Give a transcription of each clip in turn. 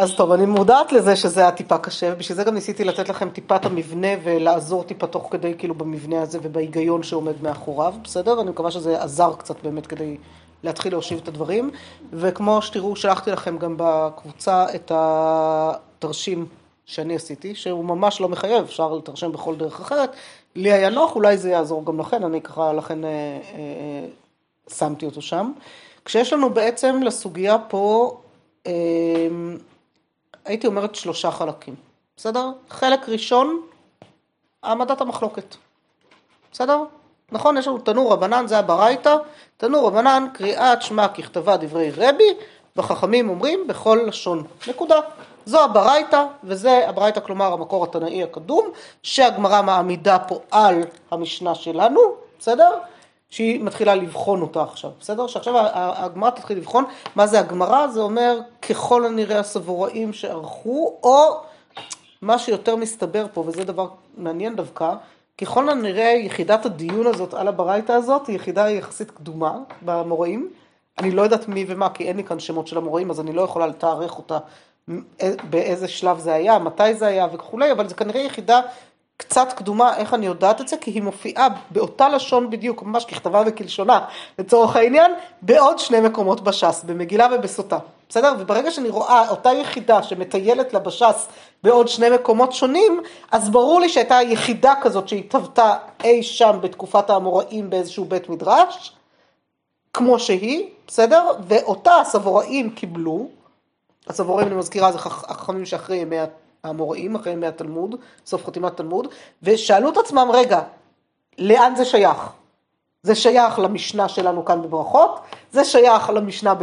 אז טוב, אני מודעת לזה שזה היה טיפה קשה, ובשביל זה גם ניסיתי לתת לכם טיפה את המבנה ולעזור טיפה תוך כדי כאילו במבנה הזה ובהיגיון שעומד מאחוריו, בסדר? אני מקווה שזה עזר קצת באמת כדי להתחיל להושיב את הדברים, וכמו שתראו, שלחתי לכם גם בקבוצה את התרשים שאני עשיתי, שהוא ממש לא מחייב, אפשר לתרשם בכל דרך אחרת. לי היה נוח, אולי זה יעזור גם לכן, אני ככה לכן אה, אה, שמתי אותו שם. כשיש לנו בעצם לסוגיה פה, אה, הייתי אומרת שלושה חלקים, בסדר? חלק ראשון, העמדת המחלוקת, בסדר? נכון, יש לנו תנור רבנן, זה הברייתא, תנור רבנן, קריאת שמע ככתבה דברי רבי, וחכמים אומרים בכל לשון, נקודה. זו הברייתא, וזה הברייתא כלומר המקור התנאי הקדום, שהגמרא מעמידה פה על המשנה שלנו, בסדר? שהיא מתחילה לבחון אותה עכשיו, בסדר? שעכשיו הגמרא תתחיל לבחון מה זה הגמרא, זה אומר ככל הנראה הסבוראים שערכו, או מה שיותר מסתבר פה, וזה דבר מעניין דווקא, ככל הנראה יחידת הדיון הזאת על הברייתא הזאת היא יחידה יחסית קדומה במוראים. אני לא יודעת מי ומה, כי אין לי כאן שמות של המוראים, אז אני לא יכולה לתארך אותה באיזה שלב זה היה, מתי זה היה וכולי, אבל זה כנראה יחידה קצת קדומה, איך אני יודעת את זה? כי היא מופיעה באותה לשון בדיוק, ממש ככתבה וכלשונה, לצורך העניין, בעוד שני מקומות בש"ס, במגילה ובסוטה, בסדר? וברגע שאני רואה אותה יחידה שמטיילת לה בש"ס בעוד שני מקומות שונים, אז ברור לי שהייתה יחידה כזאת שהתהוותה אי שם בתקופת האמוראים באיזשהו בית מדרש, כמו שהיא, בסדר? ואותה הסבוראים קיבלו, הסבוראים, אני מזכירה, זה החכמים שאחרי ימי האמוראים, אחרי ימי התלמוד, סוף חתימת תלמוד, ושאלו את עצמם, רגע, לאן זה שייך? זה שייך למשנה שלנו כאן בברכות, זה שייך למשנה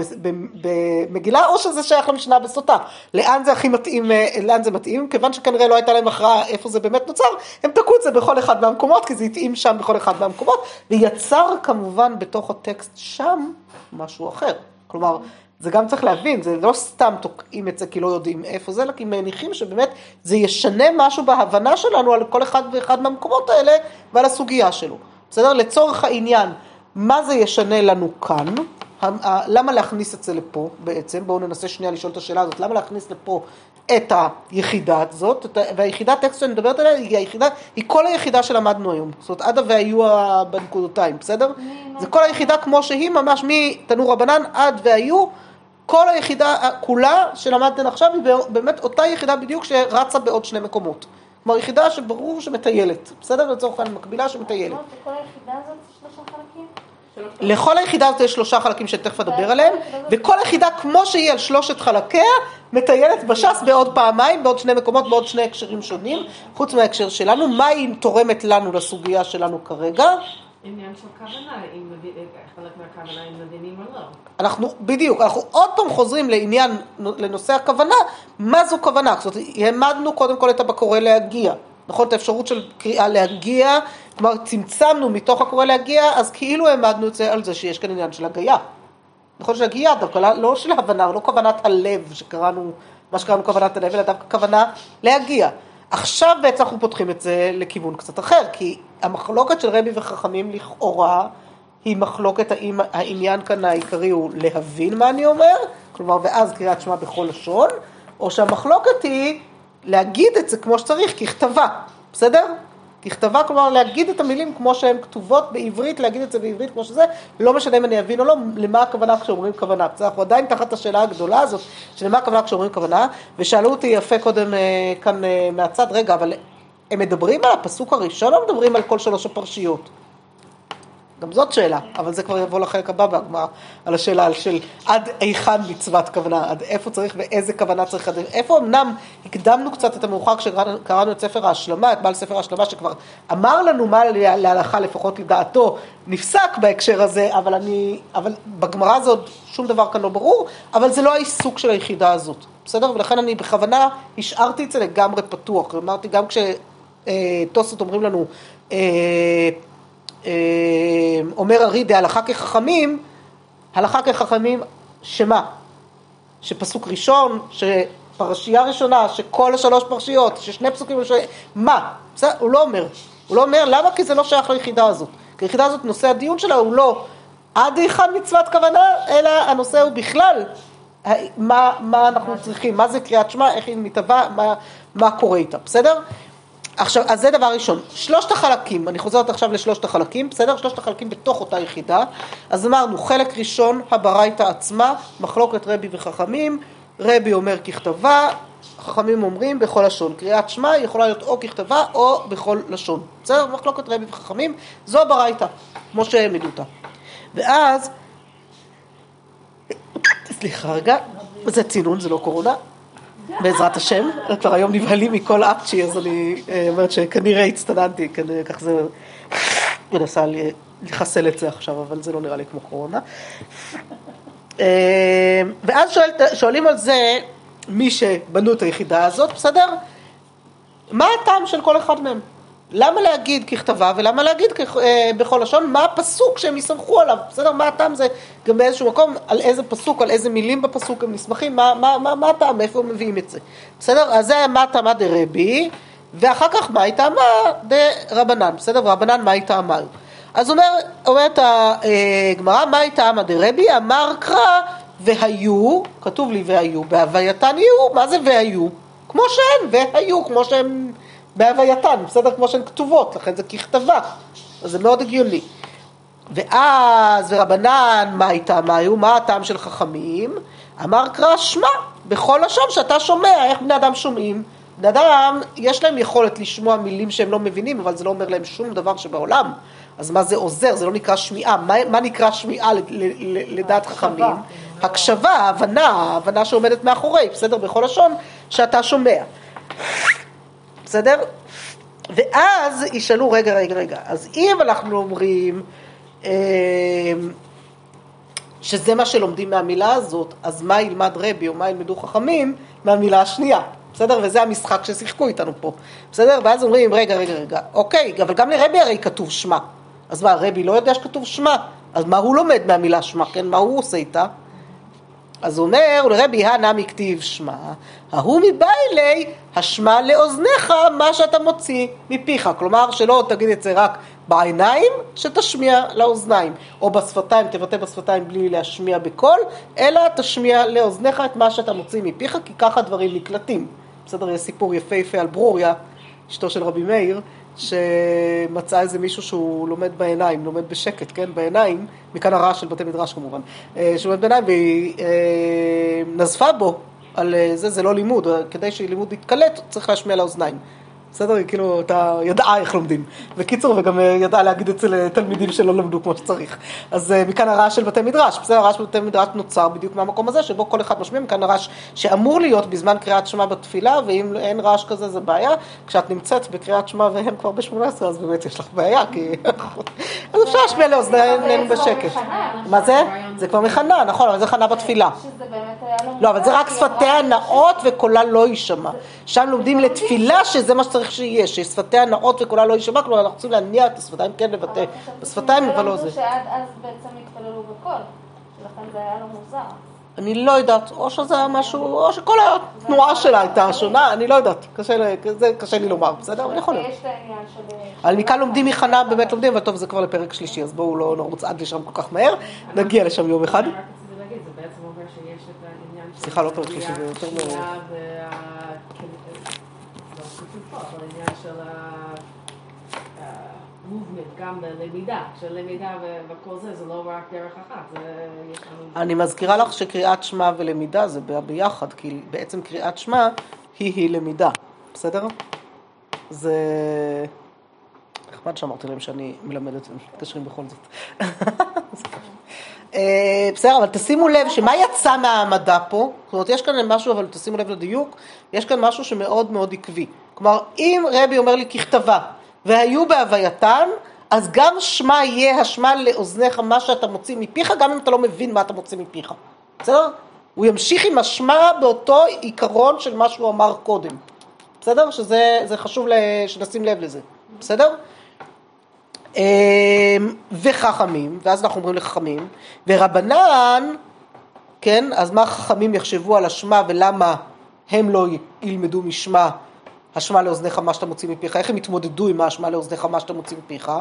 במגילה, או שזה שייך למשנה בסוטה. לאן זה הכי מתאים, אה, לאן זה מתאים? כיוון שכנראה לא הייתה להם הכרעה איפה זה באמת נוצר, הם תקעו את זה בכל אחד מהמקומות, כי זה התאים שם בכל אחד מהמקומות, ויצר כמובן בתוך הטקסט שם משהו אחר. כלומר, זה גם צריך להבין, זה לא סתם תוקעים את זה כי לא יודעים איפה זה, אלא כי מניחים שבאמת זה ישנה משהו בהבנה שלנו על כל אחד ואחד מהמקומות האלה ועל הסוגיה שלו. בסדר? לצורך העניין, מה זה ישנה לנו כאן? למה להכניס את זה לפה בעצם? בואו ננסה שנייה לשאול את השאלה הזאת, למה להכניס לפה את היחידה הזאת, והיחידה טקסט שאני מדברת עליה היא היחידה, היא כל היחידה שלמדנו היום, זאת אומרת עדה והיו בנקודותיים, בסדר? זה כל היחידה כמו שהיא ממש מתנור רבנן עד והיו כל היחידה כולה שלמדתם עכשיו היא באמת אותה יחידה בדיוק שרצה בעוד שני מקומות. כלומר יחידה שברור שמטיילת, בסדר? לצורך העניין מקבילה שמטיילת. לכל היחידה הזאת? לכל היחידה הזאת יש שלושה חלקים שתכף אדבר עליהם, וכל יחידה כמו שהיא על שלושת חלקיה, מטיילת בש"ס בעוד פעמיים, בעוד שני מקומות, בעוד שני הקשרים שונים, חוץ מההקשר שלנו, מה היא תורמת לנו לסוגיה שלנו כרגע. עניין של כוונה, אם חלק מהכוונה מבינים או לא. אנחנו, בדיוק, אנחנו עוד פעם חוזרים לעניין, לנושא הכוונה, מה זו כוונה? זאת אומרת, העמדנו קודם כל את הבקורא להגיע, נכון? את האפשרות של קריאה להגיע, כלומר צמצמנו מתוך הקורא להגיע, אז כאילו העמדנו את זה על זה שיש כאן עניין של הגייה. נכון של הגייה, דווקא לא, לא של הבנה, לא כוונת הלב שקראנו, מה שקראנו כוונת הלב, אלא דווקא כוונה להגיע. עכשיו בעצם אנחנו פותחים את זה לכיוון קצת אחר, כי המחלוקת של רבי וחכמים לכאורה היא מחלוקת האם העניין כאן העיקרי הוא להבין מה אני אומר, כלומר ואז קריאת שמע בכל לשון, או שהמחלוקת היא להגיד את זה כמו שצריך, ככתבה, בסדר? ככתבה, כלומר להגיד את המילים כמו שהן כתובות בעברית, להגיד את זה בעברית כמו שזה, לא משנה אם אני אבין או לא, למה הכוונה כשאומרים כוונה. בסדר, אנחנו עדיין תחת השאלה הגדולה הזאת, של למה הכוונה כשאומרים כוונה, ושאלו אותי יפה קודם אה, כאן אה, מהצד, רגע, אבל הם מדברים על הפסוק הראשון או מדברים על כל שלוש הפרשיות? גם זאת שאלה, אבל זה כבר יבוא לחלק הבא בהגמרא, על השאלה של עד היכן מצוות כוונה, עד איפה צריך ואיזה כוונה צריך, עד איפה אמנם הקדמנו קצת את המאוחר כשקראנו את ספר ההשלמה, את בעל ספר ההשלמה שכבר אמר לנו מה להלכה לפחות לדעתו נפסק בהקשר הזה, אבל אני, אבל בגמרא זה עוד שום דבר כאן לא ברור, אבל זה לא העיסוק של היחידה הזאת, בסדר? ולכן אני בכוונה השארתי את זה לגמרי פתוח, אמרתי גם כשטוסות אומרים לנו אה, אה, אומר ארי דהלכה כחכמים, הלכה כחכמים שמה? שפסוק ראשון, שפרשייה ראשונה, שכל השלוש פרשיות, ששני פסוקים ראשונים, מה? בסדר? הוא לא אומר. הוא לא אומר, למה? כי זה לא שייך ליחידה הזאת. כי היחידה הזאת, נושא הדיון שלה הוא לא עד היכן מצוות כוונה, אלא הנושא הוא בכלל מה, מה אנחנו צריכים, מה זה קריאת שמע, איך היא מתהווה, מה, מה קורה איתה, בסדר? עכשיו, אז זה דבר ראשון. שלושת החלקים, אני חוזרת עכשיו לשלושת החלקים, בסדר? שלושת החלקים בתוך אותה יחידה. אז אמרנו, חלק ראשון, הברייתא עצמה, מחלוקת רבי וחכמים, רבי אומר ככתבה, חכמים אומרים בכל לשון. קריאת שמע יכולה להיות או ככתבה או בכל לשון. בסדר? מחלוקת רבי וחכמים, זו הברייתא, כמו שהם העמידו אותה. ואז, סליחה רגע, זה צינון, זה לא קורונה. בעזרת השם, כבר היום נבהלים מכל אפצ'י, אז אני אה, אומרת שכנראה הצטננתי, כנראה כך זה, מנסה לחסל את זה עכשיו, אבל זה לא נראה לי כמו קורונה. אה, ואז שואל, שואלים על זה מי שבנו את היחידה הזאת, בסדר? מה הטעם של כל אחד מהם? למה להגיד ככתבה ולמה להגיד כ... אה, בכל לשון? מה הפסוק שהם יסמכו עליו? בסדר? מה הטעם זה גם באיזשהו מקום, על איזה פסוק, על איזה מילים בפסוק הם נסמכים, מה, מה, מה, מה הטעם, מאיפה הם מביאים את זה? בסדר? אז זה מה טעמה דרבי, ואחר כך מה טעמה דרבנן, בסדר? ורבנן מה טעמה? אז אומר, אומרת הגמרא, מה טעמה דרבי? אמר קרא והיו, כתוב לי והיו, בהווייתן יהיו, מה זה והיו? כמו שהן, והיו, כמו שהן בהווייתן, בסדר? כמו שהן כתובות, לכן זה ככתבה, אז זה מאוד הגיוני. ואז, ורבנן, מה הייתה, מה היו, מה הטעם של חכמים? אמר קרא שמע, בכל לשון שאתה שומע, איך בני אדם שומעים? בני אדם, יש להם יכולת לשמוע מילים שהם לא מבינים, אבל זה לא אומר להם שום דבר שבעולם. אז מה זה עוזר? זה לא נקרא שמיעה. מה, מה נקרא שמיעה לדעת חכמים? הקשבה, הבנה, הבנה שעומדת מאחורי, בסדר? בכל לשון שאתה שומע. בסדר? ואז ישאלו, רגע, רגע, רגע, אז אם אנחנו אומרים אה, שזה מה שלומדים מהמילה הזאת, אז מה ילמד רבי או מה ילמדו חכמים מהמילה השנייה? בסדר? וזה המשחק ששיחקו איתנו פה. בסדר? ואז אומרים, רגע, רגע, רגע, אוקיי, אבל גם לרבי הרי כתוב שמע. אז מה, רבי לא יודע שכתוב שמע? אז מה הוא לומד מהמילה שמע, כן? מה הוא עושה איתה? אז הוא אומר, ולרבי הנמי כתיב שמע, ההוא מבעילי השמע לאוזניך מה שאתה מוציא מפיך. כלומר, שלא תגיד את זה רק בעיניים, שתשמיע לאוזניים. או בשפתיים, תבטא בשפתיים בלי להשמיע בקול, אלא תשמיע לאוזניך את מה שאתה מוציא מפיך, כי ככה דברים נקלטים. בסדר, יש סיפור יפהפה על ברוריה, אשתו של רבי מאיר, שמצא איזה מישהו שהוא לומד בעיניים, לומד בשקט, כן, בעיניים, מכאן הרעש של בתי מדרש כמובן, אה, שהוא לומד בעיניים והיא אה, נזפה בו על אה, זה, זה לא לימוד, כדי שלימוד יתקלט צריך להשמיע לאוזניים. בסדר? כאילו, אתה ידעה איך לומדים. בקיצור, וגם אה, ידעה להגיד את זה לתלמידים שלא למדו כמו שצריך. אז אה, מכאן הרעש של בתי מדרש. בסדר, הרעש של בתי מדרש נוצר בדיוק מהמקום הזה, שבו כל אחד משמיע, מכאן הרעש שאמור להיות בזמן קריאת שמע בתפילה, ואם אין רעש כזה זה בעיה. כשאת נמצאת בקריאת שמע והם כבר ב-18, אז באמת יש לך בעיה, כי... אז אפשר להשמיע לאוזניהם בשקט. מה זה? זה כבר מכנה, נכון, אבל זה חנה בתפילה. לא, אבל זה רק שפתיה נאות וקולה לא יישמע. שם לומדים לתפילה שזה מה שצריך שיהיה, ששפתיה נאות וקולה לא יישמע, כלומר אנחנו רוצים להניע את השפתיים, כן לבטא בשפתיים, אבל לא זה. שעד אז בעצם התפללו בקול, ולכן זה היה לו מוזר. אני לא יודעת, או שזה היה משהו, או שכל התנועה שלה הייתה שונה, אני לא יודעת, קשה, זה קשה לי לומר, בסדר? אבל יכול להיות. על מכאן לומדים מחנה, באמת לומדים, אבל טוב, זה כבר לפרק שלישי, אז בואו לא נרוץ עד לשם כל כך מהר, נגיע לשם יום אחד. סליחה, לא פרק שלישי, זה יותר מאוחר. אבל העניין של ה-movement, גם בלמידה, שלמידה ו- וכל זה, זה לא רק דרך אחת. אני מזכירה לך שקריאת שמע ולמידה זה ביחד, כי בעצם קריאת שמע היא-היא למידה, בסדר? זה... נחמד שאמרתי להם שאני מלמדת והם מתקשרים בכל זאת. אה, בסדר, אבל תשימו לב שמה יצא מהעמדה פה, זאת אומרת יש כאן משהו, אבל תשימו לב לדיוק, יש כאן משהו שמאוד מאוד עקבי. כלומר, אם רבי אומר לי ככתבה, והיו בהווייתן, אז גם שמע יהיה השמע לאוזניך מה שאתה מוציא מפיך, גם אם אתה לא מבין מה אתה מוציא מפיך. בסדר? הוא ימשיך עם השמע באותו עיקרון של מה שהוא אמר קודם. בסדר? שזה זה חשוב שנשים לב לזה. בסדר? אמ, וחכמים, ואז אנחנו אומרים לחכמים, ורבנן, כן, אז מה חכמים יחשבו על השמע ולמה הם לא ילמדו משמע השמע לאוזניך מה שאתה מוציא מפיך, איך הם התמודדו עם האשמה לאוזניך מה שאתה מוציא מפיך,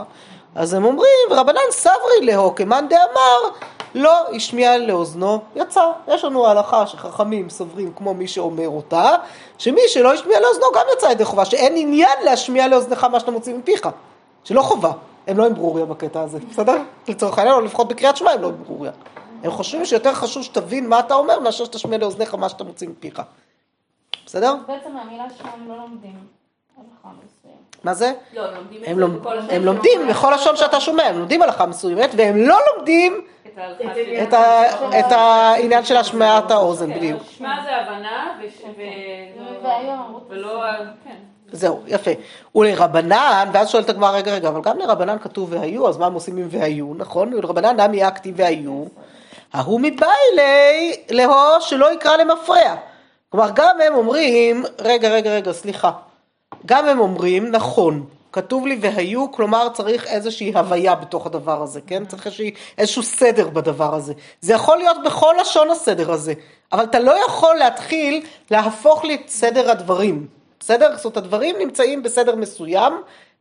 אז הם אומרים, רבנן סברי לאו כמאן דאמר, לא השמיע לאוזנו, יצא. יש לנו הלכה שחכמים סוברים כמו מי שאומר אותה, שמי שלא השמיע לאוזנו גם יצא ידי חובה, שאין עניין להשמיע לאוזניך מה שאתה מוציא מפיך, שלא חובה. הם לא עם ברוריה בקטע הזה, בסדר? לצורך העניין, או לפחות בקריאת שמע הם לא עם ברוריה. הם חושבים שיותר חשוב שתבין מה אתה אומר מאשר שתשמיע לאוזניך מה שאתה מוציא מפיך. בסדר? בעצם מהמילה שם לא לומדים הלכה מסוימת. מה זה? לא, לומדים הם, לומד, לומדים בכל לשון שאתה שומע, הם לומדים הלכה מסוימת, והם לא לומדים את העניין של השמעת האוזן, כן, בדיוק. שמע זה הבנה, ולא, כן. זהו, יפה. ולרבנן, ואז שואלת הגמרא, רגע, רגע, אבל גם לרבנן כתוב והיו, אז מה הם עושים עם והיו, נכון? ולרבנן נמי אקטי והיו, ההוא מביילי לאו שלא יקרא למפרע. כלומר, גם הם אומרים, רגע, רגע, רגע, סליחה. גם הם אומרים, נכון, כתוב לי והיו, כלומר צריך איזושהי הוויה בתוך הדבר הזה, כן? צריך איזושהי, איזשהו סדר בדבר הזה. זה יכול להיות בכל לשון הסדר הזה, אבל אתה לא יכול להתחיל להפוך לי את סדר הדברים, בסדר? זאת אומרת, הדברים נמצאים בסדר מסוים,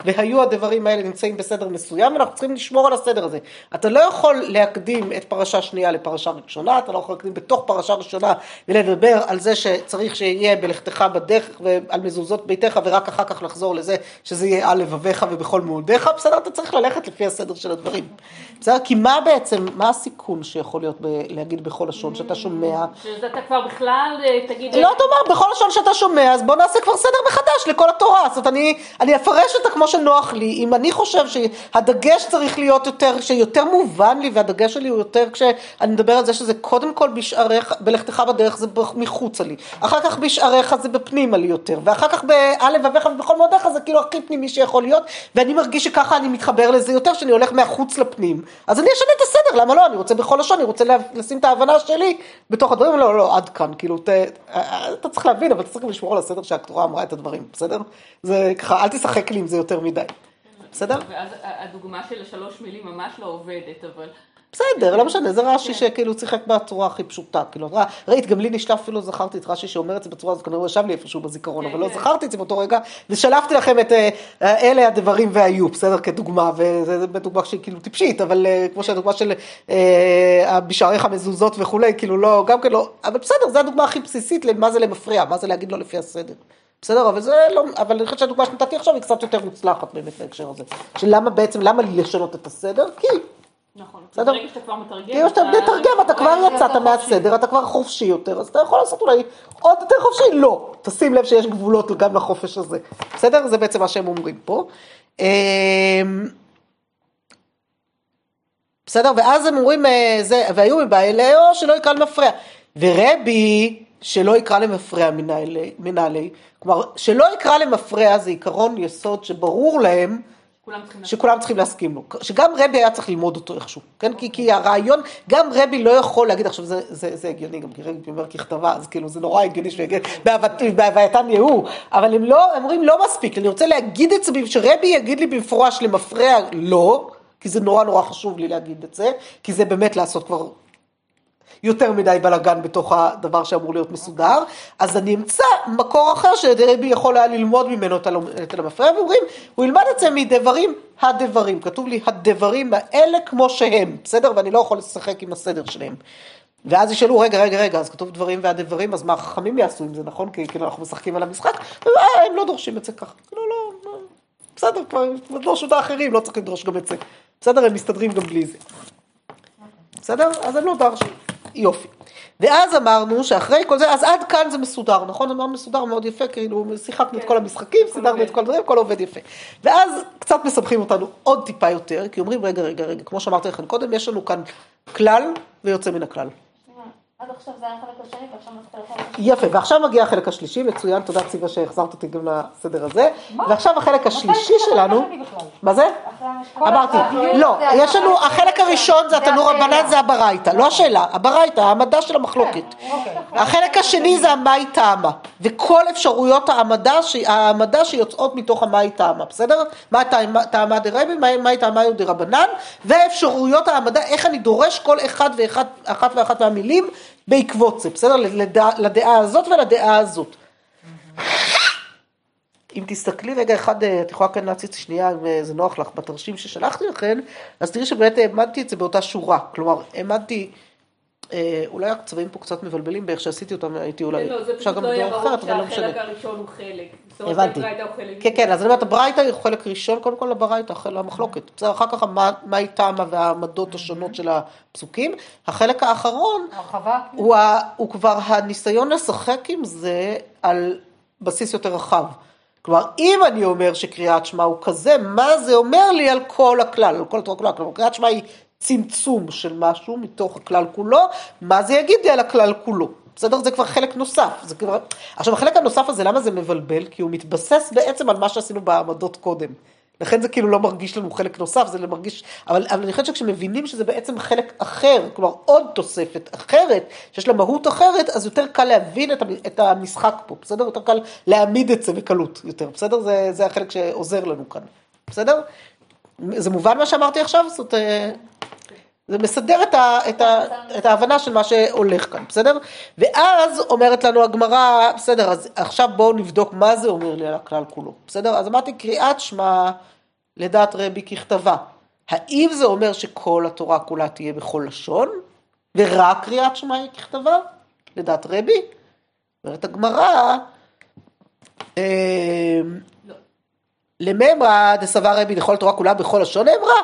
והיו הדברים האלה נמצאים בסדר מסוים, ואנחנו צריכים לשמור על הסדר הזה. אתה לא יכול להקדים את פרשה שנייה לפרשה ראשונה, אתה לא יכול להקדים בתוך פרשה ראשונה ולדבר על זה שצריך שיהיה בלכתך בדרך ועל מזוזות ביתך, ורק אחר כך לחזור לזה שזה יהיה על לבביך ובכל מאודיך, בסדר? אתה צריך ללכת לפי הסדר של הדברים. בסדר? כי מה בעצם, מה הסיכון שיכול להיות ב- להגיד בכל לשון שאתה שומע? שזה אתה כבר בכלל, אה, תגיד... לא, אתה אומר, בכל לשון שאתה שומע, אז בוא נעשה כבר סדר מחדש לכל התורה. זאת אומרת, אני, אני אפרש אותה כמו שנוח לי. אם אני חושב שהדגש צריך להיות יותר, שיותר מובן לי, והדגש שלי הוא יותר כשאני מדבר על זה שזה קודם כל בשעריך, בלכתך בדרך זה מחוצה לי. אחר כך בשעריך זה בפנימה לי יותר. ואחר כך בעל לבביך ובכל מאודיך זה כאילו הכי פנימי שיכול להיות. ואני מרגיש שככה אני מתחבר לזה יותר, שאני הולך מהחוץ לפנים. אז אני אשנה את הסדר, למה לא? אני רוצה בכל לשון, אני רוצה לשים את ההבנה שלי בתוך הדברים, לא, לא, עד כאן, כאילו, ת, אתה צריך להבין, אבל אתה צריך לשמור על הסדר שהתורה אמרה את הדברים, בסדר? זה ככה, אל תשחק לי עם זה יותר מדי, בסדר? ואז הדוגמה של השלוש מילים ממש לא עובדת, אבל... בסדר, לא משנה, זה רש"י שכאילו שיחק בצורה הכי פשוטה, כאילו, רא- ראית, גם לי נשלף אפילו זכרתי את רש"י שאומר את זה בצורה הזאת, כנראה הוא ישב לי איפשהו בזיכרון, אבל לא זכרתי את זה באותו רגע, ושלפתי לכם את אה, אלה הדברים והיו, בסדר, כדוגמה, וזה דוגמה שהיא כאילו טיפשית, אבל אה, כמו שהדוגמה של אה, בשעריך מזוזות וכולי, כאילו לא, גם כן לא, אבל בסדר, זו הדוגמה הכי בסיסית למה זה למפריע, מה זה להגיד לא לפי הסדר. בסדר, אבל זה לא, אבל אני חושבת שהדוגמה שנתתי עכשיו היא קצת יותר מוצלחת באמת בהקשר הזה. של למה בעצם, למה לי לשנות את הסדר? כי נכון. בסדר. ברגע שאתה כבר מתרגם... כאילו שאתה מתרגם, אתה כבר יצאת מהסדר, אתה כבר חופשי יותר, אז אתה יכול לעשות אולי עוד יותר חופשי? לא. תשים לב שיש גבולות גם לחופש הזה. בסדר? זה בעצם מה שהם אומרים פה. אמ, בסדר? ואז הם אומרים, אה, זה, והיו מבעלי או שלא יקרא למפרע. ורבי, שלא יקרא למפרע מנהלי, כלומר, שלא יקרא למפרע זה עיקרון יסוד שברור להם. שכולם צריכים להסכים לו, שגם רבי היה צריך ללמוד אותו איכשהו, כן? כי, כי הרעיון, גם רבי לא יכול להגיד, עכשיו זה, זה, זה הגיוני, גם כי רבי אומר ככתבה, אז כאילו זה נורא הגיוני שהוא יגיד, "בהוות- בהווייתם יהוא, אבל הם לא, הם אומרים לא מספיק, אני רוצה להגיד את זה, שרבי יגיד לי במפורש למפרע לא, כי זה נורא נורא חשוב לי להגיד את זה, כי זה באמת לעשות כבר יותר מדי בלאגן בתוך הדבר שאמור להיות מסודר, אז אני אמצא מקור אחר שרבי יכול היה ללמוד ממנו את המפרע, ואומרים, הוא ילמד את זה מדברים הדברים, כתוב לי הדברים האלה כמו שהם, בסדר? ואני לא יכול לשחק עם הסדר שלהם. ואז ישאלו, רגע, רגע, רגע, אז כתוב דברים והדברים, אז מה החכמים יעשו עם זה, נכון? כי כאילו אנחנו משחקים על המשחק, אה, הם לא דורשים את זה ככה. כאילו, לא, לא, בסדר, כבר דורשו את האחרים, לא צריך לדרוש גם את זה. בסדר, הם מסתדרים גם בלי זה. בסדר? אז הם לא דרשו. יופי. ואז אמרנו שאחרי כל זה, אז עד כאן זה מסודר, נכון? אמרנו מסודר מאוד יפה, כאילו שיחקנו את כל המשחקים, סידרנו את כל הדברים, הכל עובד יפה. ואז קצת מסבכים אותנו עוד טיפה יותר, כי אומרים, רגע, רגע, רגע, כמו שאמרתי לכם קודם, יש לנו כאן כלל ויוצא מן הכלל. עד עכשיו זה היה החלק השני ועכשיו השני. יפה, ועכשיו מגיע החלק השלישי, מצוין, תודה ציווה שהחזרת אותי גם לסדר הזה. ועכשיו החלק השלישי שלנו, מה זה? אמרתי, לא, יש לנו, החלק הראשון זה התנור. רבנן זה הברייתא, לא השאלה, הברייתא, העמדה של המחלוקת. החלק השני זה המאי טעמה, וכל אפשרויות העמדה, שיוצאות מתוך המאי טעמה, בסדר? מה טעמה- דרבי, מה- מאי טעמה דרבנן, ואפשרויות העמדה, איך אני דורש כל אחד ואחת אחת ואחת מהמילים בעקבות זה, בסדר? לדע- לדעה הזאת ולדעה הזאת. אם תסתכלי רגע אחד, אה, את יכולה כאן להציץ שנייה, אם אה, זה נוח לך, בתרשים ששלחתי לכם, אז תראי שבאמת העמדתי את זה באותה שורה. כלומר, העמדתי, אולי הצבעים פה קצת מבלבלים באיך שעשיתי אותם, הייתי אולי, לא, זה אפשר פשוט גם לא היה בדרך ברור אחרת, אבל לא משנה. שהחלק הראשון הוא חלק. זאת אומרת, הבנתי. הברייתא הוא חלק. כן, כן, אז אני אומרת, הברייתא היא חלק ראשון, קודם כל הברייתא, המחלוקת. בסדר, אחר כך מה- מה היא טעמה והעמדות השונות של הפסוקים. החלק האחרון הרחבה. הוא כבר הניסיון לשחק עם זה על בסיס יותר רחב. כלומר, אם אני אומר שקריאת שמע הוא כזה, מה זה אומר לי על כל הכלל, על כל התורה כולה? כלומר, קריאת שמע היא צמצום של משהו מתוך הכלל כולו, מה זה יגיד לי על הכלל כולו? בסדר? זה כבר חלק נוסף. זה כבר... עכשיו, החלק הנוסף הזה, למה זה מבלבל? כי הוא מתבסס בעצם על מה שעשינו בעמדות קודם. לכן זה כאילו לא מרגיש לנו חלק נוסף, זה לא מרגיש, אבל, אבל אני חושבת שכשמבינים שזה בעצם חלק אחר, כלומר עוד תוספת אחרת, שיש לה מהות אחרת, אז יותר קל להבין את, את המשחק פה, בסדר? יותר קל להעמיד את זה בקלות יותר, בסדר? זה, זה החלק שעוזר לנו כאן, בסדר? זה מובן מה שאמרתי עכשיו? זאת, אה, זה מסדר את, ה, את, ה, את ההבנה של מה שהולך כאן, בסדר? ואז אומרת לנו הגמרא, בסדר, אז עכשיו בואו נבדוק מה זה אומר לי על הכלל כולו, בסדר? אז אמרתי קריאת שמע לדעת רבי ככתבה. האם זה אומר שכל התורה כולה תהיה בכל לשון, ורק קריאת שמע היא ככתבה? לדעת רבי? אומרת הגמרא, אה. לממרא דסבר רבי לכל התורה כולה בכל לשון נאמרה.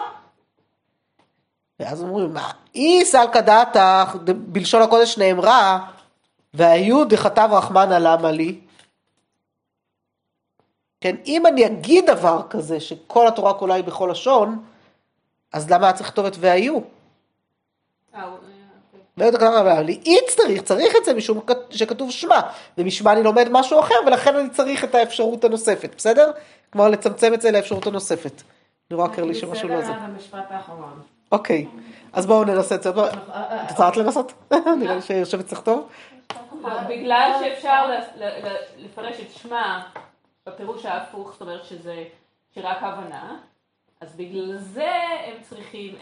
ואז אומרים, מה, אי סלקא דעתך, בלשון הקודש נאמרה, והיו דכתב רחמנא למה לי? כן, אם אני אגיד דבר כזה, שכל התורה כולה היא בכל לשון, אז למה היה צריך לכתוב את והיו? אה, אי צריך, צריך את זה משום שכתוב שמע, ומשמע אני לומד משהו אחר, ולכן אני צריך את האפשרות הנוספת, בסדר? כלומר לצמצם את זה לאפשרות הנוספת. אני רואה קרלי שמשהו לא זה. אוקיי, אז בואו ננסה את זה. בוא- את רוצה רק לנסות? נראה לי שיושב אצלך טוב. בגלל שאפשר ל- ל- ל- לפרש את שמע בפירוש ההפוך, זאת אומרת שזה שרק הבנה, אז בגלל זה הם צריכים את,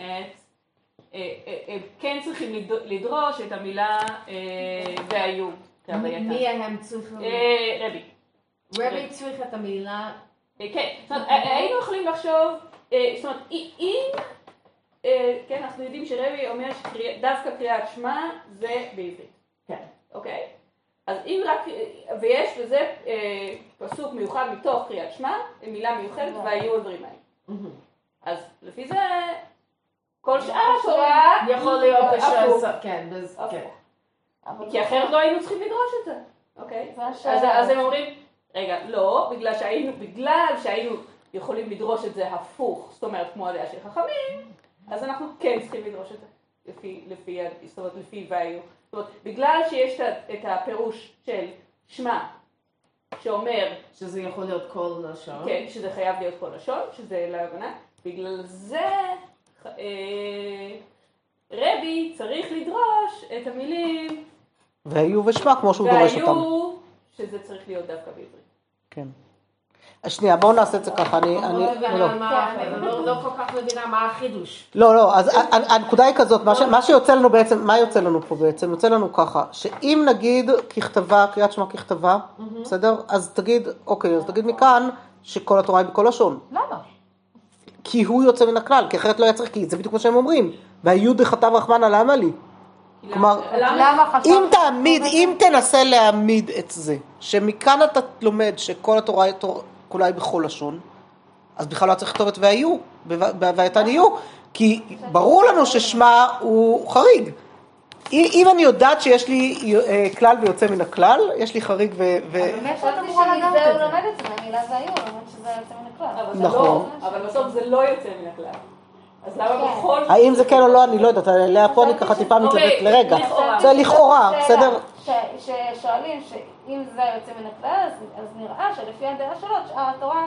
אה, אה, הם כן צריכים לד- לדרוש את המילה אה, והיו. מי הם צריכים? אה, רבי. רבי צריך את המילה, אה, כן, זאת אומרת, אה, היינו יכולים לחשוב, אה, זאת אומרת, אם, אה, כן, אנחנו יודעים שרבי אומר שדווקא קריאת שמע זה בעברית. כן. אוקיי? אז אם רק, ויש בזה אה, פסוק מיוחד מתוך קריאת שמע, מילה מיוחדת, והיו הדברים האלה. אז לפי זה, כל שאר התורה יכול להיות. בשעה, כן. כן. כי אחרת לא היינו צריכים לדרוש את זה, אוקיי? אז הם אומרים, רגע, לא, בגלל שהיינו, בגלל שהיינו יכולים לדרוש את זה הפוך, זאת אומרת כמו הדעה של חכמים, אז אנחנו כן צריכים לדרוש את זה, לפי, לפי, זאת אומרת, לפי והיו. זאת אומרת, בגלל שיש את הפירוש של שמע, שאומר, שזה יכול להיות כל לשון. כן, שזה חייב להיות כל לשון, שזה להבנה, בגלל זה אה, רבי צריך לדרוש את המילים והיו ושמע כמו שהוא דורש אותם. והיו, שזה צריך להיות דווקא בעברית. כן. אז שנייה, בואו נעשה את זה ככה, אני... אני לא לא. לא לא כל כך מבינה מה החידוש. לא, לא, אז הנקודה היא כזאת, מה, שיוצא לנו בעצם, מה יוצא לנו פה בעצם? יוצא לנו ככה, שאם נגיד ככתבה, קריאת שמע ככתבה, בסדר? אז תגיד, אוקיי, אז תגיד מכאן שכל התורה היא בכל לשון. למה? כי הוא יוצא מן הכלל, כי אחרת לא היה צריך, כי זה בדיוק מה שהם אומרים. והיו דכתב רחמנא למה לי? כלומר? אם תעמיד, אם תנסה להעמיד את זה, שמכאן אתה לומד שכל התורה היא כולה היא בכל לשון, אז בכלל לא היה צריך לכתוב את והיו, בהווייתן יהיו, כי ברור לנו ששמה הוא חריג. אם אני יודעת שיש לי אה, כלל ויוצא מן הכלל, יש לי חריג ו... ו- באמת איך את חשבתי אמורה לדעת את הוא זה? לומד את זה, מהמילה זה היו, למרות שזה יוצא מן הכלל. אבל זה נכון. לא, אבל בסוף זה לא יוצא מן הכלל. אז למה כן. בכל זאת... האם זה כן או לא, אני לא יודעת, עליה פה אני ככה טיפה מתלבט אוקיי, לרגע. זה לכאורה, בסדר? ששואלים שאם זה יוצא מן הכלל, אז נראה שלפי הדעה שלו, שאר התורה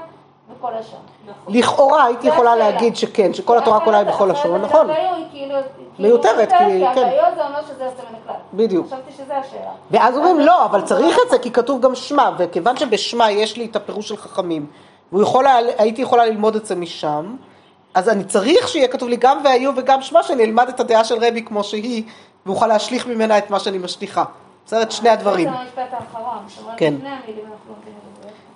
בכל לשון. נכון. לכאורה הייתי יכולה. להגיד שכן, שכל התורה כולה היא בכל לשון, נכון. היא כאילו... מיותרת, כי- כן. הוויו זה אומר שזה יוצא מן הכלל. בדיוק. חשבתי שזה השאלה. ואז אומרים לא, אבל צריך את זה כי כתוב גם שמע, וכיוון שבשמע יש לי את הפירוש של חכמים, והוא יכול, היה- הייתי יכולה ללמוד את זה משם, אז אני צריך שיהיה כתוב לי גם והיו וגם שמע, שאני אלמד את הדעה של רבי כמו שהיא, ואוכל להשליך ממנה את מה שאני משליכה. בסדר? את שני הדברים. כן.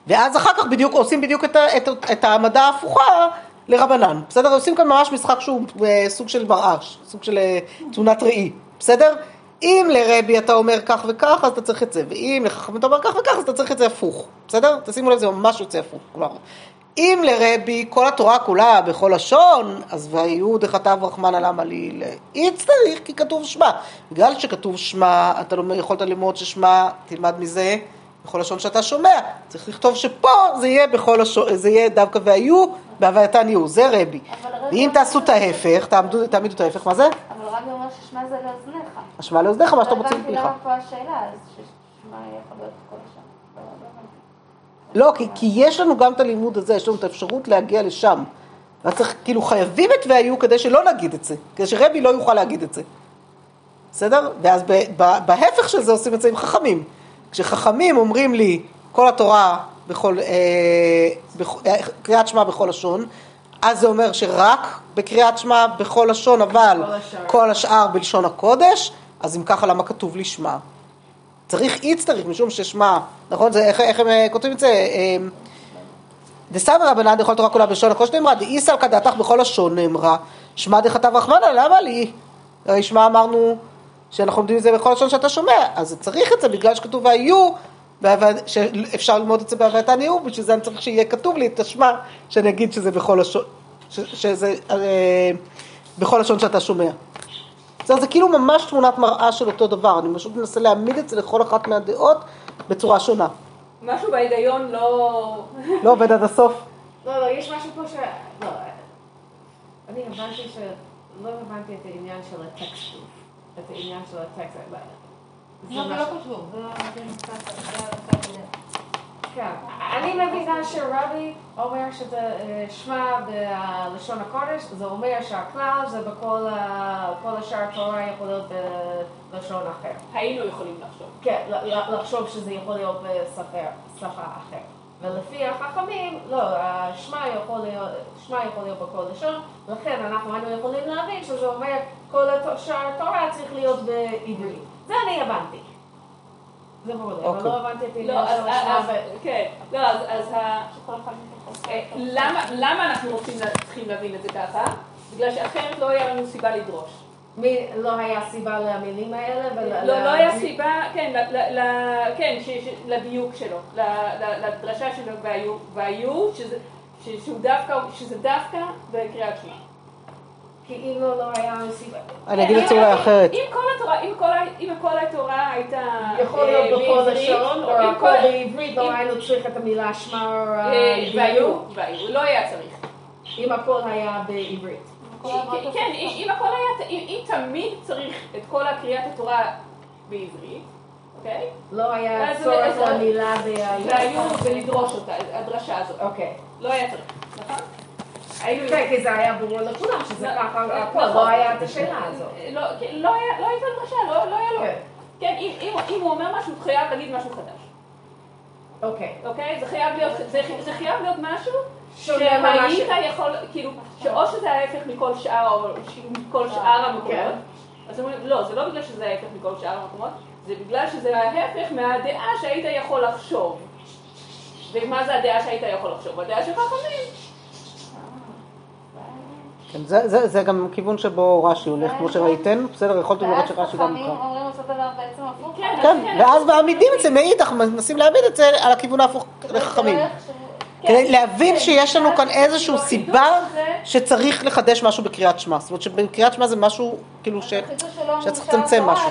ואז אחר כך בדיוק עושים בדיוק את, את, את העמדה ההפוכה לרבנן, בסדר? עושים כאן ממש משחק שהוא אה, סוג של מרעש, סוג של אה, תמונת ראי, בסדר? אם לרבי אתה אומר כך וכך, אז אתה צריך את זה, ואם לחכמים אתה אומר כך וכך, אז אתה צריך את זה הפוך, בסדר? תשימו לב, זה ממש יוצא הפוך, כלומר, אם לרבי כל התורה כולה בכל לשון, אז והיהוד דכתב רחמנא למה לי לאי צריך, כי כתוב שמע. בגלל שכתוב שמע, אתה לא יכולת ללמוד ששמע, תלמד מזה בכל לשון שאתה שומע. צריך לכתוב שפה זה יהיה בכל לשון, זה יהיה דווקא והיו, בהווייתן יהיו, זה רבי. ואם תעשו את ההפך, תעמדו, תעמידו את ההפך, מה זה? אבל רבי אומר ששמע זה לאוזניך. השמע לאוזניך, מה שאתה לא מוציא הבנתי מפיך. למה פה השאלה, אז ששמע יכול להיות כל השם. לא, כי, כי יש לנו גם את הלימוד הזה, יש לנו את האפשרות להגיע לשם. אז צריך, כאילו חייבים את והיו כדי שלא נגיד את זה, כדי שרבי לא יוכל להגיד את זה. בסדר? ואז ב, ב, בהפך של זה עושים את זה עם חכמים. כשחכמים אומרים לי, כל התורה בכל, אה, בכ, אה, קריאת שמע בכל לשון, אז זה אומר שרק בקריאת שמע בכל לשון, אבל כל השאר. כל השאר בלשון הקודש, אז אם ככה למה כתוב לי שמע? צריך אי צריך, משום ששמע, נכון? זה, איך, איך הם אה, כותבים את זה? אה, דסתבר רבנן דכל תורה כולה בלשון הקודש נאמרה, דאיסא כדעתך בכל לשון נאמרה, שמע דכתב רחמנא, למה לי? הרי שמע אמרנו שאנחנו לומדים את זה בכל לשון שאתה שומע, אז צריך את זה בגלל שכתוב והיו, שאפשר ללמוד את זה בהווייתן יהיו, בשביל זה אני צריך שיהיה כתוב לי את השמע, שאני אגיד שזה בכל לשון, שזה אה, בכל לשון שאתה שומע. זה, זה כאילו ממש תמונת מראה של אותו דבר, אני פשוט מנסה להעמיד את זה לכל אחת מהדעות בצורה שונה. משהו בהיגיון לא... לא עובד עד הסוף? לא, לא, יש משהו פה ש... לא, אני הבנתי ש... לא הבנתי את העניין של הטקסט, את העניין של הטקסט. אבל- לא, זה לא. זה כן. אני מבינה שרבי אומר שזה אה, שמע בלשון הקודש, זה אומר שהכלל זה בכל השאר התורה יכול להיות בלשון אחר. היינו יכולים לחשוב. כן, לחשוב שזה יכול להיות בשפה שפה אחרת. ולפי החכמים, לא, השמע יכול להיות, שמע יכול להיות בכל לשון, לכן אנחנו היינו יכולים להבין שזה אומר כל שאר התורה צריך להיות בעברית. זה אני הבנתי. זה ברור לי, אבל אוקיי. לא הבנתי את לא, אז, ב... כן, לא, אז. אה, למה, אנחנו רוצים, צריכים להבין את זה ככה? בגלל שאחרת לא היה לנו סיבה לדרוש. מי, לא היה סיבה למילים האלה? ול- לא, לא היה סיבה, כן, ל, ל, ל, כן ש, ש, לדיוק שלו, ל, ל, לדרשה שלו והיו, והיו שזה, ש, שהוא דווקא, שזה דווקא בקריאת שמע. כאילו לא היה סיבה. אני אגיד את זה אולי אחרת. אם כל התורה, אם כל, ה- אם כל התורה הייתה יכול להיות אה, בכל בעברית, לשון, או אם הכל כל- בעברית, לא היינו צריכים את המילה שמע או אה, אה, והיו, והיו. לא היה צריך. אם הכל היה בעברית. כן, אם הכל היה, אם תמיד צריך את כל הקריאת התורה בעברית, אוקיי? לא היה אז- צורך והיו והיו. ולדרוש אותה, הדרשה הזאת. אוקיי. לא היה צריך, נכון? היינו... כן, כי זה היה ברור לכולם שזה לא, ככה, הכל, נכון. לא היה את השאלה הזאת. לא, כן, לא היה- לא הייתה דרשה, לא לא היה לו. כן. כן, אם- הוא אומר משהו, הוא חייב להגיד משהו חדש. אוקיי. אוקיי? זה חייב להיות, משהו שהיית יכול, כאילו, שאו שזה ההפך מכל שאר, או מכל שאר המקומות, כן. אז אומרים, לא, זה לא בגלל שזה ההפך מכל שאר המקומות, זה בגלל שזה ההפך מהדעה שהיית יכול לחשוב. ומה זה הדעה שהיית יכול לחשוב? הדעה של חכמים. כן, זה, זה, זה גם כיוון שבו רש"י הולך, כמו שראיתם, בסדר, יכולתם לראות ואז שרש"י גם חכמים קרא. אומרים אותו דבר בעצם הפוך. כן, כן, ואז מעמידים את זה מאידך, מנסים להעמיד את זה על הכיוון ההפוך לחכמים. כן. כדי להבין שיש לנו כאן איזושהי סיבה שצריך לחדש משהו בקריאת שמע. זאת אומרת שבקריאת שמע זה משהו, כאילו, שצריך לצמצם משהו.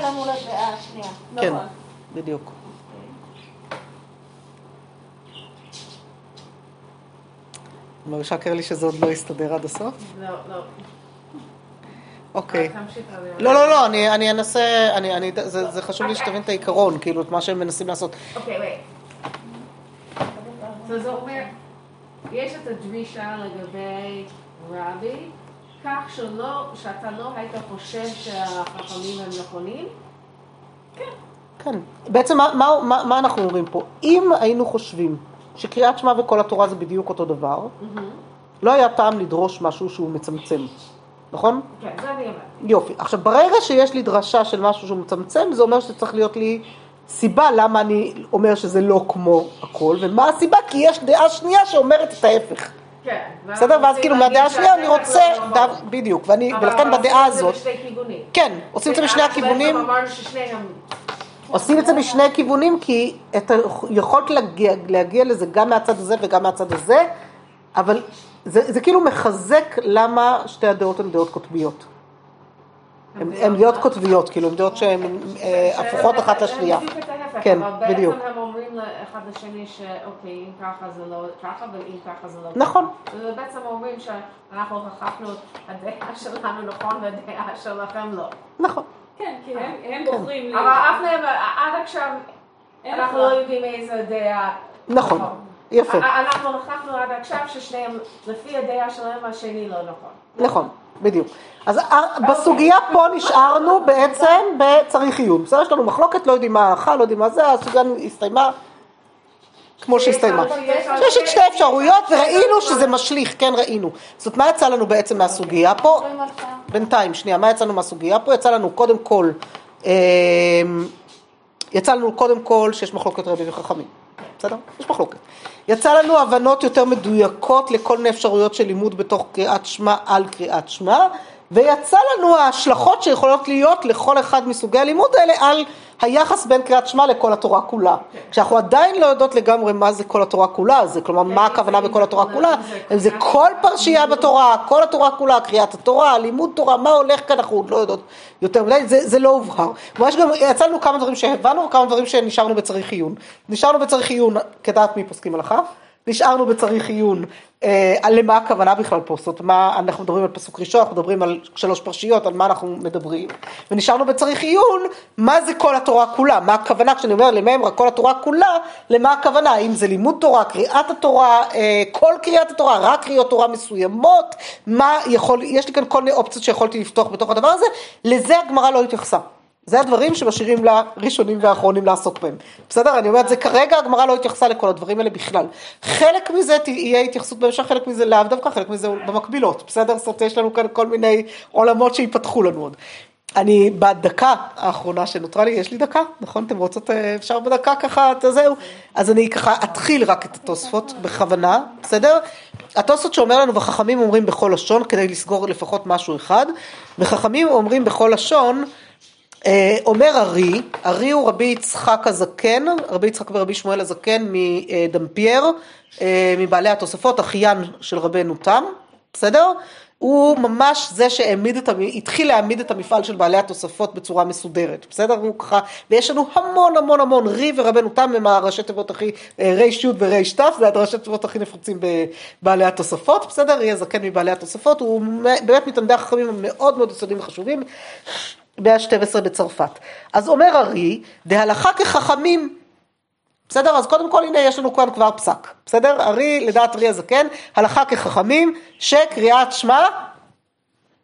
כן, נכון. בדיוק. מרגישה קרלי שזה עוד לא יסתדר עד הסוף? לא, לא. אוקיי. לא, לא, לא, אני, אנסה, זה, חשוב לי שתבין את העיקרון, כאילו, את מה שהם מנסים לעשות. אוקיי, wait. אז זה אומר, יש את הדרישה לגבי רבי, כך שלא, שאתה לא היית חושב שהחכמים הם נכונים, כן. בעצם מה, מה, מה אנחנו אומרים פה? אם היינו חושבים שקריאת שמע וכל התורה זה בדיוק אותו דבר, לא היה טעם לדרוש משהו שהוא מצמצם, נכון? כן, זה אני אומרת. יופי. עכשיו, ברגע שיש לי דרשה של משהו שהוא מצמצם, זה אומר שצריך להיות לי סיבה למה אני אומר שזה לא כמו הכל, ומה הסיבה? כי יש דעה שנייה שאומרת את ההפך. כן. בסדר? ואז כאילו מהדעה השנייה אני רוצה, לא נכון. בדיוק, ולכן בדעה הזאת. כן, עושים את זה משני אנחנו הכיוונים. עושים את זה משני כיוונים, כי אתה יכולת להגיע, להגיע לזה גם מהצד הזה וגם מהצד הזה, אבל זה, זה כאילו מחזק למה שתי הדעות הן דעות קוטביות. הן דעות קוטביות, כאילו, הן דעות שהן אה, הפוכות אחת לשנייה. הם בדיוק את כן, אבל. בעצם הם אומרים לאחד לשני שאוקיי, אם ככה זה לא ככה, ואם ככה זה לא ככה. נכון. ובעצם אומרים שאנחנו הוכחנו את הדעה שלנו נכון והדעה שלכם לא. נכון. כן, כי הם- הם בוחרים לי. אבל אף מהם, עד עכשיו, אנחנו. לא יודעים איזה דעה. נכון. יפה. א- אנחנו הוכחנו עד עכשיו ששניהם, לפי הדעה שלהם, השני לא נכון. נכון, בדיוק. אז בסוגיה פה נשארנו בעצם בצריך עיון. בסדר, יש לנו מחלוקת, לא יודעים מה ההלכה, לא יודעים מה זה, הסוגיה הסתיימה כמו שהסתיימה. יש את שתי אפשרויות וראינו שזה משליך, כן ראינו. זאת מה יצא לנו בעצם מהסוגיה פה? בינתיים, שנייה, מה יצא לנו מהסוגיה פה? יצא לנו קודם כל, אה, יצא לנו קודם כל שיש מחלוקת רבי וחכמים, בסדר? יש מחלוקת. יצא לנו הבנות יותר מדויקות לכל מיני אפשרויות של לימוד בתוך קריאת שמע על קריאת שמע, ויצא לנו ההשלכות שיכולות להיות לכל אחד מסוגי הלימוד האלה על היחס בין קריאת שמע לכל התורה כולה. כשאנחנו עדיין לא יודעות לגמרי מה זה כל התורה כולה, זה כלומר מה הכוונה בכל התורה כולה, אם זה כל פרשייה בתורה, כל התורה כולה, קריאת התורה, לימוד תורה, מה הולך כאן, אנחנו עוד לא יודעות יותר מדי, זה, זה לא הובהר. כלומר, יש גם, יצא לנו כמה דברים שהבנו וכמה דברים שנשארנו בצריך עיון. נשארנו בצריך עיון כדעת מי פוסקים הלכה, נשארנו בצריך עיון. אה, על למה הכוונה בכלל פה, זאת מה, אנחנו מדברים על פסוק ראשון, אנחנו מדברים על שלוש פרשיות, על מה אנחנו מדברים, ונשארנו בצריך עיון, מה זה כל התורה כולה, מה הכוונה, כשאני אומר לממרה כל התורה כולה, למה הכוונה, האם זה לימוד תורה, קריאת התורה, אה, כל קריאת התורה, רק קריאות תורה מסוימות, מה יכול, יש לי כאן כל מיני אופציות שיכולתי לפתוח בתוך הדבר הזה, לזה הגמרא לא התייחסה. זה הדברים שמשאירים לראשונים והאחרונים לעסוק בהם. בסדר? אני אומרת, זה כרגע הגמרא לא התייחסה לכל הדברים האלה בכלל. חלק מזה תהיה התייחסות בהמשך, חלק מזה לאו דווקא, חלק מזה במקבילות. בסדר? זאת אומרת, יש לנו כאן כל מיני עולמות שיפתחו לנו עוד. אני בדקה האחרונה שנותרה לי, יש לי דקה, נכון? אתם רוצות, אה, אפשר בדקה ככה, זהו? אז אני ככה אתחיל רק את התוספות בכוונה, בסדר? התוספות שאומר לנו, וחכמים אומרים בכל לשון, כדי לסגור לפחות משהו אחד, וחכמים אומרים בכל לשון, אומר ארי, ארי הוא רבי יצחק הזקן, רבי יצחק ורבי שמואל הזקן מדמפייר, אה, מבעלי התוספות, אחיין של רבנו תם, בסדר? הוא ממש זה שהעמיד את, התחיל להעמיד את המפעל של בעלי התוספות בצורה מסודרת, בסדר? הוא ככה, ויש לנו המון המון המון, רי ורבנו תם הם הראשי תיבות הכי, אה, רי י' ורי ת', זה הראשי תיבות הכי נפוצים בבעלי התוספות, בסדר? רי הזקן מבעלי התוספות, הוא באמת מתלמידי החכמים המאוד מאוד יסודיים וחשובים. מאה ה-12 בצרפת. אז אומר ארי, דהלכה כחכמים. בסדר? אז קודם כל הנה יש לנו כאן כבר פסק. בסדר? ארי, לדעת ארי הזקן, הלכה כחכמים, שקריאת שמע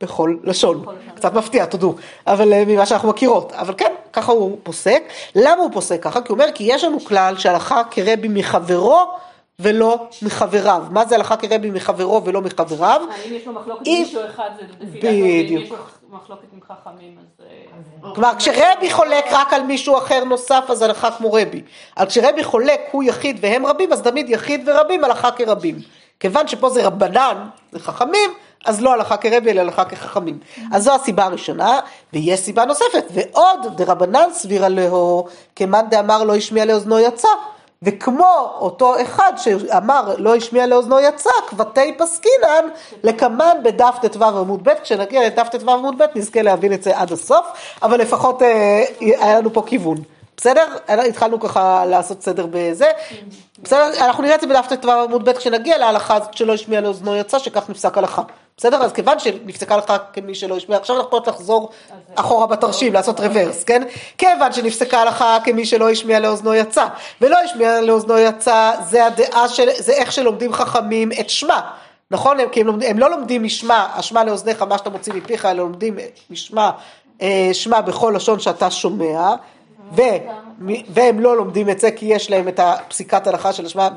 בכל לשון. קצת מפתיע, תודו, אבל אה, ממה שאנחנו מכירות. אבל כן, ככה הוא פוסק. למה הוא פוסק ככה? כי הוא אומר, כי יש לנו כלל שהלכה כרבי מחברו ולא מחבריו. מה זה הלכה כרבי מחברו ולא מחבריו? אם יש לו מחלוקת אם- עם מישהו אחד, זה לפי דעתו, מחלוקת עם חכמים, אז... אה, כלומר, כשרבי חולק רק על מישהו אחר נוסף, אז הלכה כמו רבי. אבל כשרבי חולק הוא יחיד והם רבים, אז תמיד יחיד ורבים הלכה כרבים. כיוון שפה זה רבנן, זה חכמים, אז לא הלכה כרבי, אלא הלכה כחכמים. אז זו הסיבה הראשונה, ויש סיבה נוספת. ועוד, דרבנן סבירה להו, כמאן דאמר לא השמיע לאוזנו יצא. וכמו אותו אחד שאמר לא השמיע לאוזנו יצא, כבתי פסקינן, לקמן בדף ט"ו עמוד ב', כשנגיע לדף ט"ו עמוד ב' נזכה להבין את זה עד הסוף, אבל לפחות אה, היה לנו פה כיוון. בסדר? התחלנו ככה לעשות סדר בזה. בסדר? אנחנו נראה את זה בדף ט"ו עמוד ב' כשנגיע להלכה הזאת שלא השמיע לאוזנו יצא, שכך נפסק הלכה. בסדר? אז כיוון שנפסקה הלכה כמי שלא השמיע, עכשיו אנחנו יכולות לחזור אחורה בתרשים, לעשות רוורס, כן? כיוון שנפסקה הלכה כמי שלא השמיע לאוזנו יצא, ולא השמיע לאוזנו יצא, זה הדעה של, זה איך שלומדים חכמים את שמע. נכון? הם, כי הם, לומדים, הם לא לומדים משמע, השמע לאוזניך, מה שאתה מוציא מפיך, אלא לומדים משמע, אה, שמע בכל לשון שאתה שומע, ו, והם לא לומדים את זה כי יש להם את הפסיקת הלכה של השמע,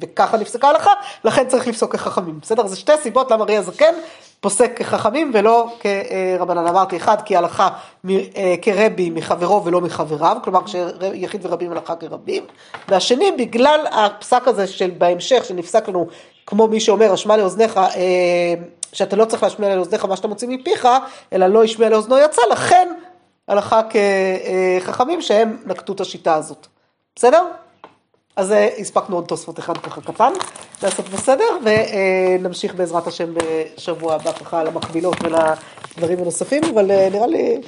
וככה נפסקה הלכה, לכן צריך לפסוק כחכמים, בסדר? זה שתי סיבות למה ראי הזקן פוסק כחכמים ולא כרבנן. אמרתי, אחד, כי הלכה אה, כרבי מחברו ולא מחבריו, כלומר כשיחיד ורבים הלכה כרבים, והשני, בגלל הפסק הזה של בהמשך, שנפסק לנו, כמו מי שאומר, השמע לאוזניך, אה, שאתה לא צריך להשמיע לאוזניך מה שאתה מוציא מפיך, אלא לא ישמיע לאוזנו יצא, לכן הלכה כחכמים שהם נקטו את השיטה הזאת. בסדר? אז אה, הספקנו עוד תוספות אחד ככה קטן, לעשות בסדר, ונמשיך בעזרת השם בשבוע הבא ככה למקבילות ולדברים הנוספים, אבל אה, נראה לי